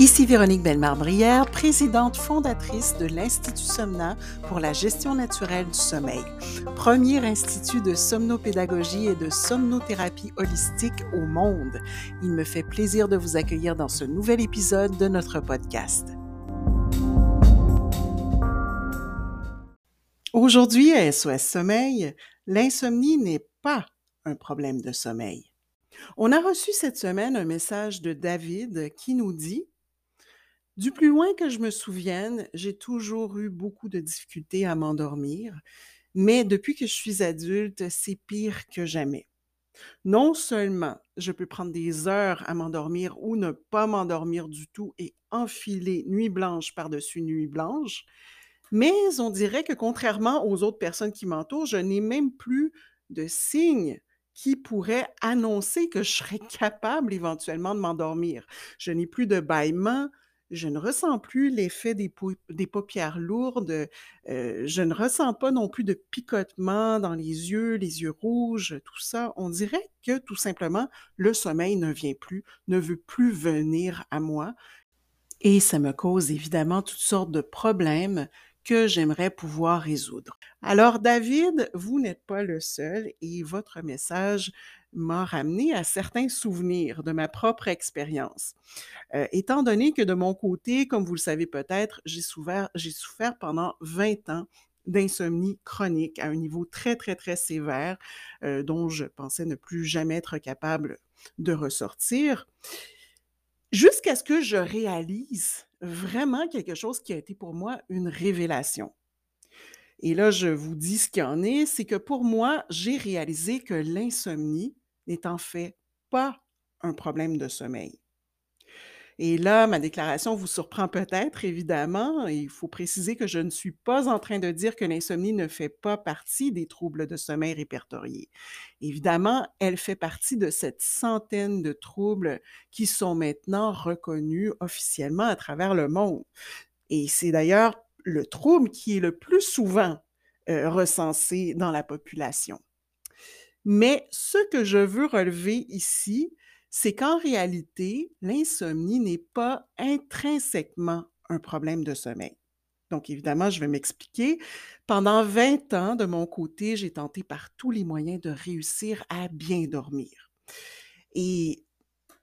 Ici Véronique Bellemare-Brière, présidente fondatrice de l'Institut Somna pour la gestion naturelle du sommeil, premier institut de somnopédagogie et de somnothérapie holistique au monde. Il me fait plaisir de vous accueillir dans ce nouvel épisode de notre podcast. Aujourd'hui à SOS Sommeil, l'insomnie n'est pas un problème de sommeil. On a reçu cette semaine un message de David qui nous dit du plus loin que je me souvienne, j'ai toujours eu beaucoup de difficultés à m'endormir, mais depuis que je suis adulte, c'est pire que jamais. Non seulement je peux prendre des heures à m'endormir ou ne pas m'endormir du tout et enfiler nuit blanche par-dessus nuit blanche, mais on dirait que contrairement aux autres personnes qui m'entourent, je n'ai même plus de signes qui pourraient annoncer que je serais capable éventuellement de m'endormir. Je n'ai plus de bâillement, je ne ressens plus l'effet des, paupières lourdes, euh, je ne ressens pas non plus de picotement dans les yeux, les yeux rouges, tout ça. On dirait que tout simplement, le sommeil ne vient plus, ne veut plus venir à moi. Et ça me cause évidemment toutes sortes de problèmes que j'aimerais pouvoir résoudre. Alors David, vous n'êtes pas le seul et votre message m'a ramené à certains souvenirs de ma propre expérience. Euh, étant donné que de mon côté, comme vous le savez peut-être, j'ai souffert, j'ai souffert pendant 20 ans d'insomnie chronique à un niveau très, très, très sévère, euh, dont je pensais ne plus jamais être capable de ressortir, jusqu'à ce que je réalise vraiment quelque chose qui a été pour moi une révélation. Et là, je vous dis ce qu'il en est, c'est que pour moi, j'ai réalisé que l'insomnie n'est en fait pas un problème de sommeil. Et là, ma déclaration vous surprend peut-être, évidemment. Il faut préciser que je ne suis pas en train de dire que l'insomnie ne fait pas partie des troubles de sommeil répertoriés. Évidemment, elle fait partie de cette centaine de troubles qui sont maintenant reconnus officiellement à travers le monde. Et c'est d'ailleurs le trouble qui est le plus souvent euh, recensé dans la population. Mais ce que je veux relever ici, c'est qu'en réalité, l'insomnie n'est pas intrinsèquement un problème de sommeil. Donc, évidemment, je vais m'expliquer. Pendant 20 ans, de mon côté, j'ai tenté par tous les moyens de réussir à bien dormir. Et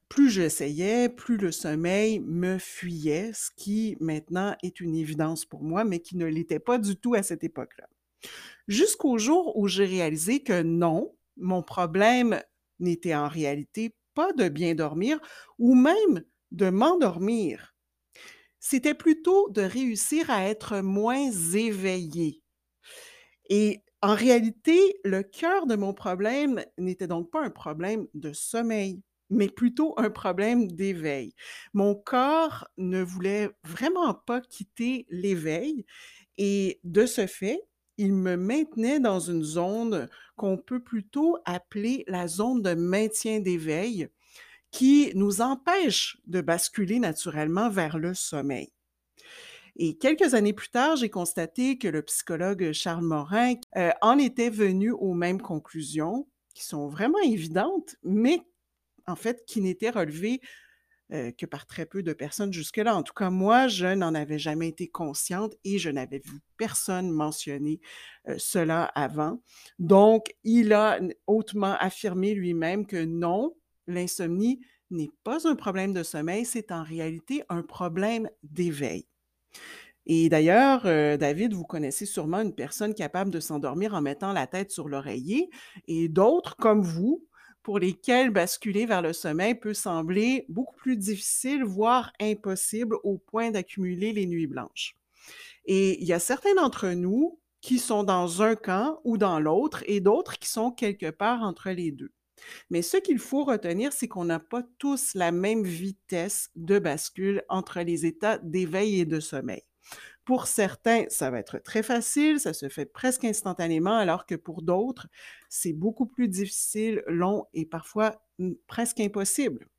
plus j'essayais, plus le sommeil me fuyait, ce qui maintenant est une évidence pour moi, mais qui ne l'était pas du tout à cette époque-là. Jusqu'au jour où j'ai réalisé que non, mon problème n'était en réalité pas de bien dormir ou même de m'endormir. C'était plutôt de réussir à être moins éveillé. Et en réalité, le cœur de mon problème n'était donc pas un problème de sommeil, mais plutôt un problème d'éveil. Mon corps ne voulait vraiment pas quitter l'éveil et de ce fait, il me maintenait dans une zone qu'on peut plutôt appeler la zone de maintien d'éveil, qui nous empêche de basculer naturellement vers le sommeil. Et quelques années plus tard, j'ai constaté que le psychologue Charles Morin euh, en était venu aux mêmes conclusions, qui sont vraiment évidentes, mais en fait qui n'étaient relevées euh, que par très peu de personnes jusque-là. En tout cas, moi, je n'en avais jamais été consciente et je n'avais vu personne mentionner euh, cela avant. Donc, il a hautement affirmé lui-même que non, l'insomnie n'est pas un problème de sommeil, c'est en réalité un problème d'éveil. Et d'ailleurs, euh, David, vous connaissez sûrement une personne capable de s'endormir en mettant la tête sur l'oreiller et d'autres comme vous pour lesquels basculer vers le sommeil peut sembler beaucoup plus difficile, voire impossible, au point d'accumuler les nuits blanches. Et il y a certains d'entre nous qui sont dans un camp ou dans l'autre et d'autres qui sont quelque part entre les deux. Mais ce qu'il faut retenir, c'est qu'on n'a pas tous la même vitesse de bascule entre les états d'éveil et de sommeil. Pour certains, ça va être très facile, ça se fait presque instantanément, alors que pour d'autres, c'est beaucoup plus difficile, long et parfois mmh, presque impossible.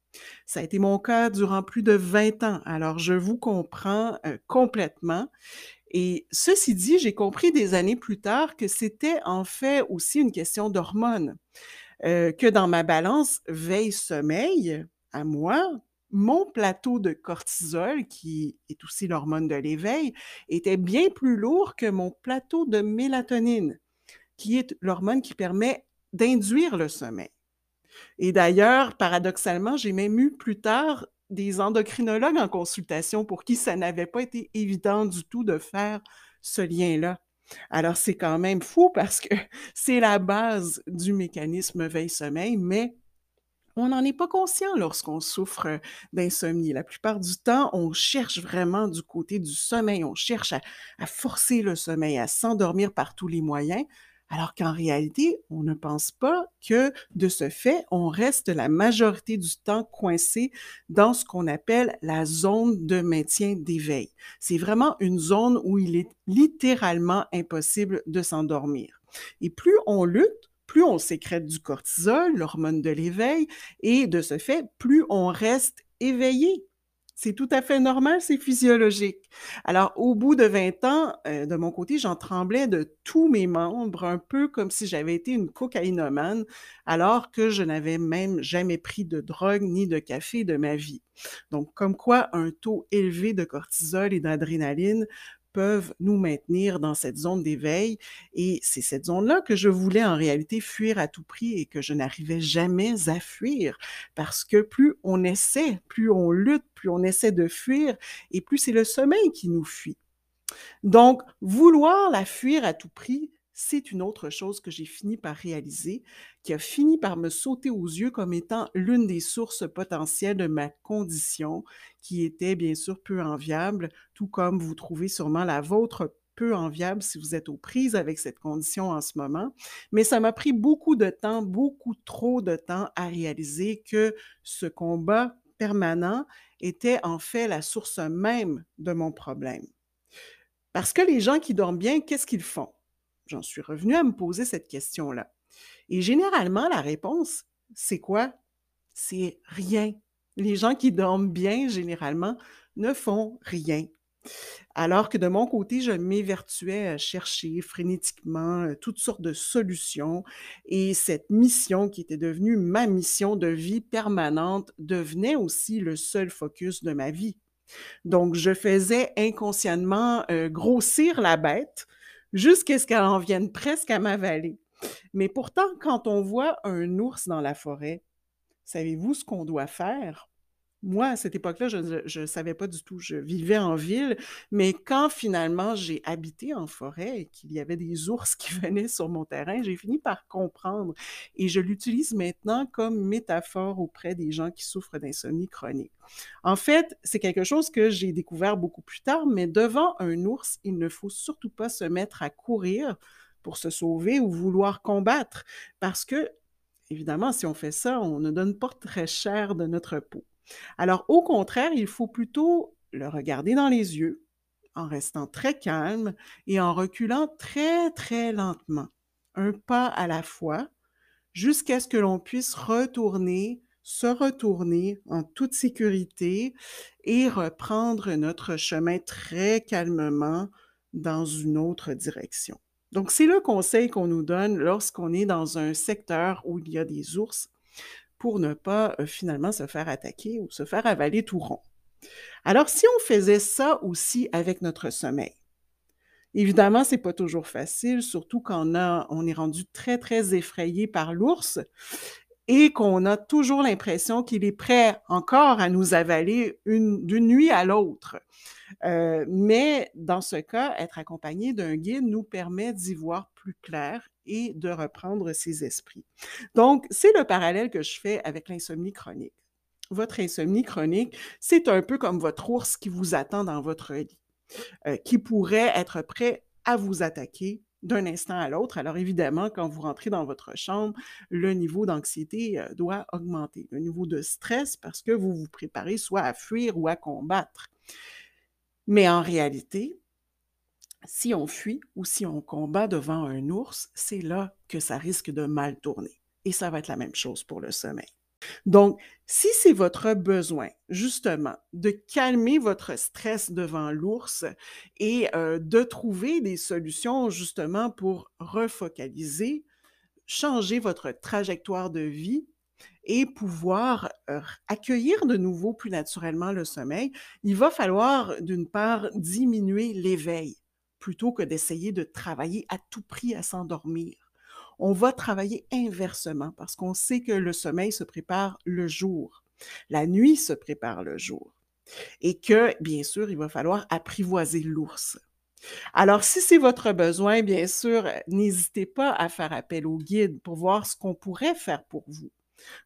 Ça a été mon cas durant plus de 20 ans, alors je vous comprends euh, complètement. Et ceci dit, j'ai compris des années plus tard que c'était en fait aussi une question d'hormones, euh, que dans ma balance veille-sommeil, à moi, mon plateau de cortisol, qui est aussi l'hormone de l'éveil, était bien plus lourd que mon plateau de mélatonine, qui est l'hormone qui permet d'induire le sommeil. Et d'ailleurs, paradoxalement, j'ai même eu plus tard des endocrinologues en consultation pour qui ça n'avait pas été évident du tout de faire ce lien-là. Alors, c'est quand même fou parce que c'est la base du mécanisme veille-sommeil, mais on n'en est pas conscient lorsqu'on souffre d'insomnie. La plupart du temps, on cherche vraiment du côté du sommeil, on cherche à, à forcer le sommeil, à s'endormir par tous les moyens, alors qu'en réalité, on ne pense pas que de ce fait, on reste la majorité du temps coincé dans ce qu'on appelle la zone de maintien d'éveil. C'est vraiment une zone où il est littéralement impossible de s'endormir. Et plus on lutte, plus on sécrète du cortisol, l'hormone de l'éveil, et de ce fait, plus on reste éveillé. C'est tout à fait normal, c'est physiologique. Alors, au bout de 20 ans, euh, de mon côté, j'en tremblais de tous mes membres, un peu comme si j'avais été une cocaïnomane, alors que je n'avais même jamais pris de drogue ni de café de ma vie. Donc, comme quoi un taux élevé de cortisol et d'adrénaline peuvent nous maintenir dans cette zone d'éveil. Et c'est cette zone-là que je voulais en réalité fuir à tout prix et que je n'arrivais jamais à fuir. Parce que plus on essaie, plus on lutte, plus on essaie de fuir, et plus c'est le sommeil qui nous fuit. Donc, vouloir la fuir à tout prix, c'est une autre chose que j'ai fini par réaliser, qui a fini par me sauter aux yeux comme étant l'une des sources potentielles de ma condition, qui était bien sûr peu enviable, tout comme vous trouvez sûrement la vôtre peu enviable si vous êtes aux prises avec cette condition en ce moment. Mais ça m'a pris beaucoup de temps, beaucoup trop de temps à réaliser que ce combat permanent était en fait la source même de mon problème. Parce que les gens qui dorment bien, qu'est-ce qu'ils font? J'en suis revenue à me poser cette question-là. Et généralement, la réponse, c'est quoi? C'est rien. Les gens qui dorment bien, généralement, ne font rien. Alors que de mon côté, je m'évertuais à chercher frénétiquement euh, toutes sortes de solutions et cette mission qui était devenue ma mission de vie permanente devenait aussi le seul focus de ma vie. Donc, je faisais inconsciemment euh, grossir la bête jusqu'à ce qu'elle en vienne presque à m'avaler. Mais pourtant, quand on voit un ours dans la forêt, savez-vous ce qu'on doit faire? Moi, à cette époque-là, je ne savais pas du tout. Je vivais en ville, mais quand finalement j'ai habité en forêt et qu'il y avait des ours qui venaient sur mon terrain, j'ai fini par comprendre. Et je l'utilise maintenant comme métaphore auprès des gens qui souffrent d'insomnie chronique. En fait, c'est quelque chose que j'ai découvert beaucoup plus tard, mais devant un ours, il ne faut surtout pas se mettre à courir pour se sauver ou vouloir combattre, parce que, évidemment, si on fait ça, on ne donne pas très cher de notre peau. Alors, au contraire, il faut plutôt le regarder dans les yeux, en restant très calme et en reculant très, très lentement, un pas à la fois, jusqu'à ce que l'on puisse retourner, se retourner en toute sécurité et reprendre notre chemin très calmement dans une autre direction. Donc, c'est le conseil qu'on nous donne lorsqu'on est dans un secteur où il y a des ours pour ne pas finalement se faire attaquer ou se faire avaler tout rond. Alors, si on faisait ça aussi avec notre sommeil, évidemment, c'est pas toujours facile, surtout quand on est rendu très, très effrayé par l'ours et qu'on a toujours l'impression qu'il est prêt encore à nous avaler d'une nuit à l'autre. Euh, mais dans ce cas, être accompagné d'un guide nous permet d'y voir plus clair et de reprendre ses esprits. Donc, c'est le parallèle que je fais avec l'insomnie chronique. Votre insomnie chronique, c'est un peu comme votre ours qui vous attend dans votre lit, euh, qui pourrait être prêt à vous attaquer d'un instant à l'autre. Alors évidemment, quand vous rentrez dans votre chambre, le niveau d'anxiété euh, doit augmenter, le niveau de stress parce que vous vous préparez soit à fuir ou à combattre. Mais en réalité, si on fuit ou si on combat devant un ours, c'est là que ça risque de mal tourner. Et ça va être la même chose pour le sommeil. Donc, si c'est votre besoin, justement, de calmer votre stress devant l'ours et euh, de trouver des solutions, justement, pour refocaliser, changer votre trajectoire de vie, et pouvoir euh, accueillir de nouveau plus naturellement le sommeil, il va falloir d'une part diminuer l'éveil plutôt que d'essayer de travailler à tout prix à s'endormir. On va travailler inversement parce qu'on sait que le sommeil se prépare le jour. La nuit se prépare le jour. Et que, bien sûr, il va falloir apprivoiser l'ours. Alors, si c'est votre besoin, bien sûr, n'hésitez pas à faire appel au guide pour voir ce qu'on pourrait faire pour vous.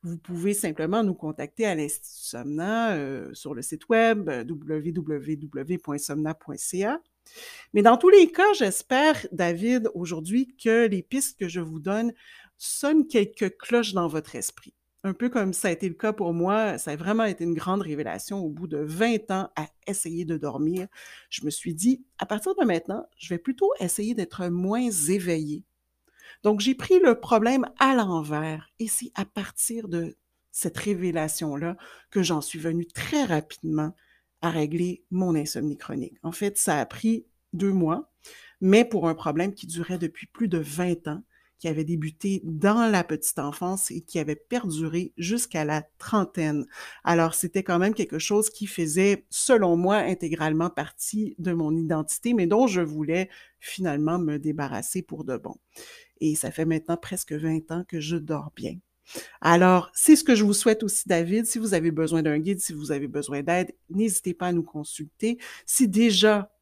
Vous pouvez simplement nous contacter à l'Institut Somna euh, sur le site web euh, www.somna.ca. Mais dans tous les cas, j'espère, David, aujourd'hui, que les pistes que je vous donne sonnent quelques cloches dans votre esprit. Un peu comme ça a été le cas pour moi, ça a vraiment été une grande révélation au bout de 20 ans à essayer de dormir. Je me suis dit, à partir de maintenant, je vais plutôt essayer d'être moins éveillée. Donc, j'ai pris le problème à l'envers et c'est à partir de cette révélation-là que j'en suis venue très rapidement à régler mon insomnie chronique. En fait, ça a pris deux mois, mais pour un problème qui durait depuis plus de 20 ans, qui avait débuté dans la petite enfance et qui avait perduré jusqu'à la trentaine. Alors, c'était quand même quelque chose qui faisait, selon moi, intégralement partie de mon identité, mais dont je voulais finalement me débarrasser pour de bon. Et ça fait maintenant presque 20 ans que je dors bien. Alors, c'est ce que je vous souhaite aussi, David. Si vous avez besoin d'un guide, si vous avez besoin d'aide, n'hésitez pas à nous consulter. Si déjà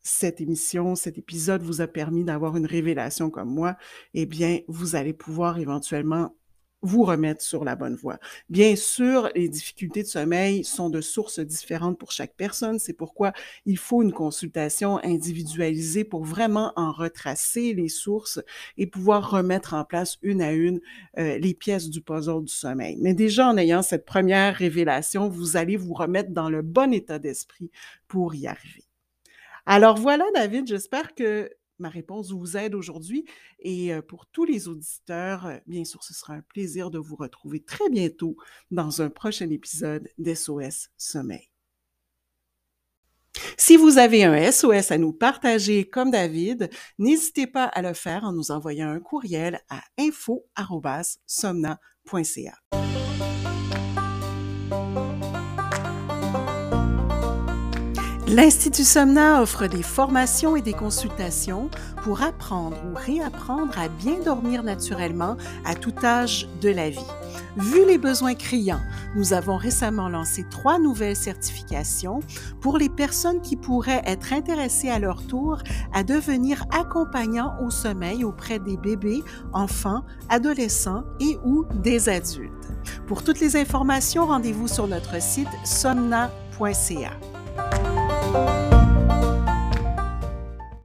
cette émission, cet épisode vous a permis d'avoir une révélation comme moi, eh bien, vous allez pouvoir éventuellement vous remettre sur la bonne voie. Bien sûr, les difficultés de sommeil sont de sources différentes pour chaque personne. C'est pourquoi il faut une consultation individualisée pour vraiment en retracer les sources et pouvoir remettre en place une à une euh, les pièces du puzzle du sommeil. Mais déjà, en ayant cette première révélation, vous allez vous remettre dans le bon état d'esprit pour y arriver. Alors voilà, David, j'espère que ma réponse vous aide aujourd'hui. Et pour tous les auditeurs, bien sûr, ce sera un plaisir de vous retrouver très bientôt dans un prochain épisode d'SOS Sommeil. Si vous avez un SOS à nous partager comme David, n'hésitez pas à le faire en nous envoyant un courriel à info.somna.ca. L'Institut Somna offre des formations et des consultations pour apprendre ou réapprendre à bien dormir naturellement à tout âge de la vie. Vu les besoins criants, nous avons récemment lancé trois nouvelles certifications pour les personnes qui pourraient être intéressées à leur tour à devenir accompagnants au sommeil auprès des bébés, enfants, adolescents et ou des adultes. Pour toutes les informations, rendez-vous sur notre site somna.ca. thank you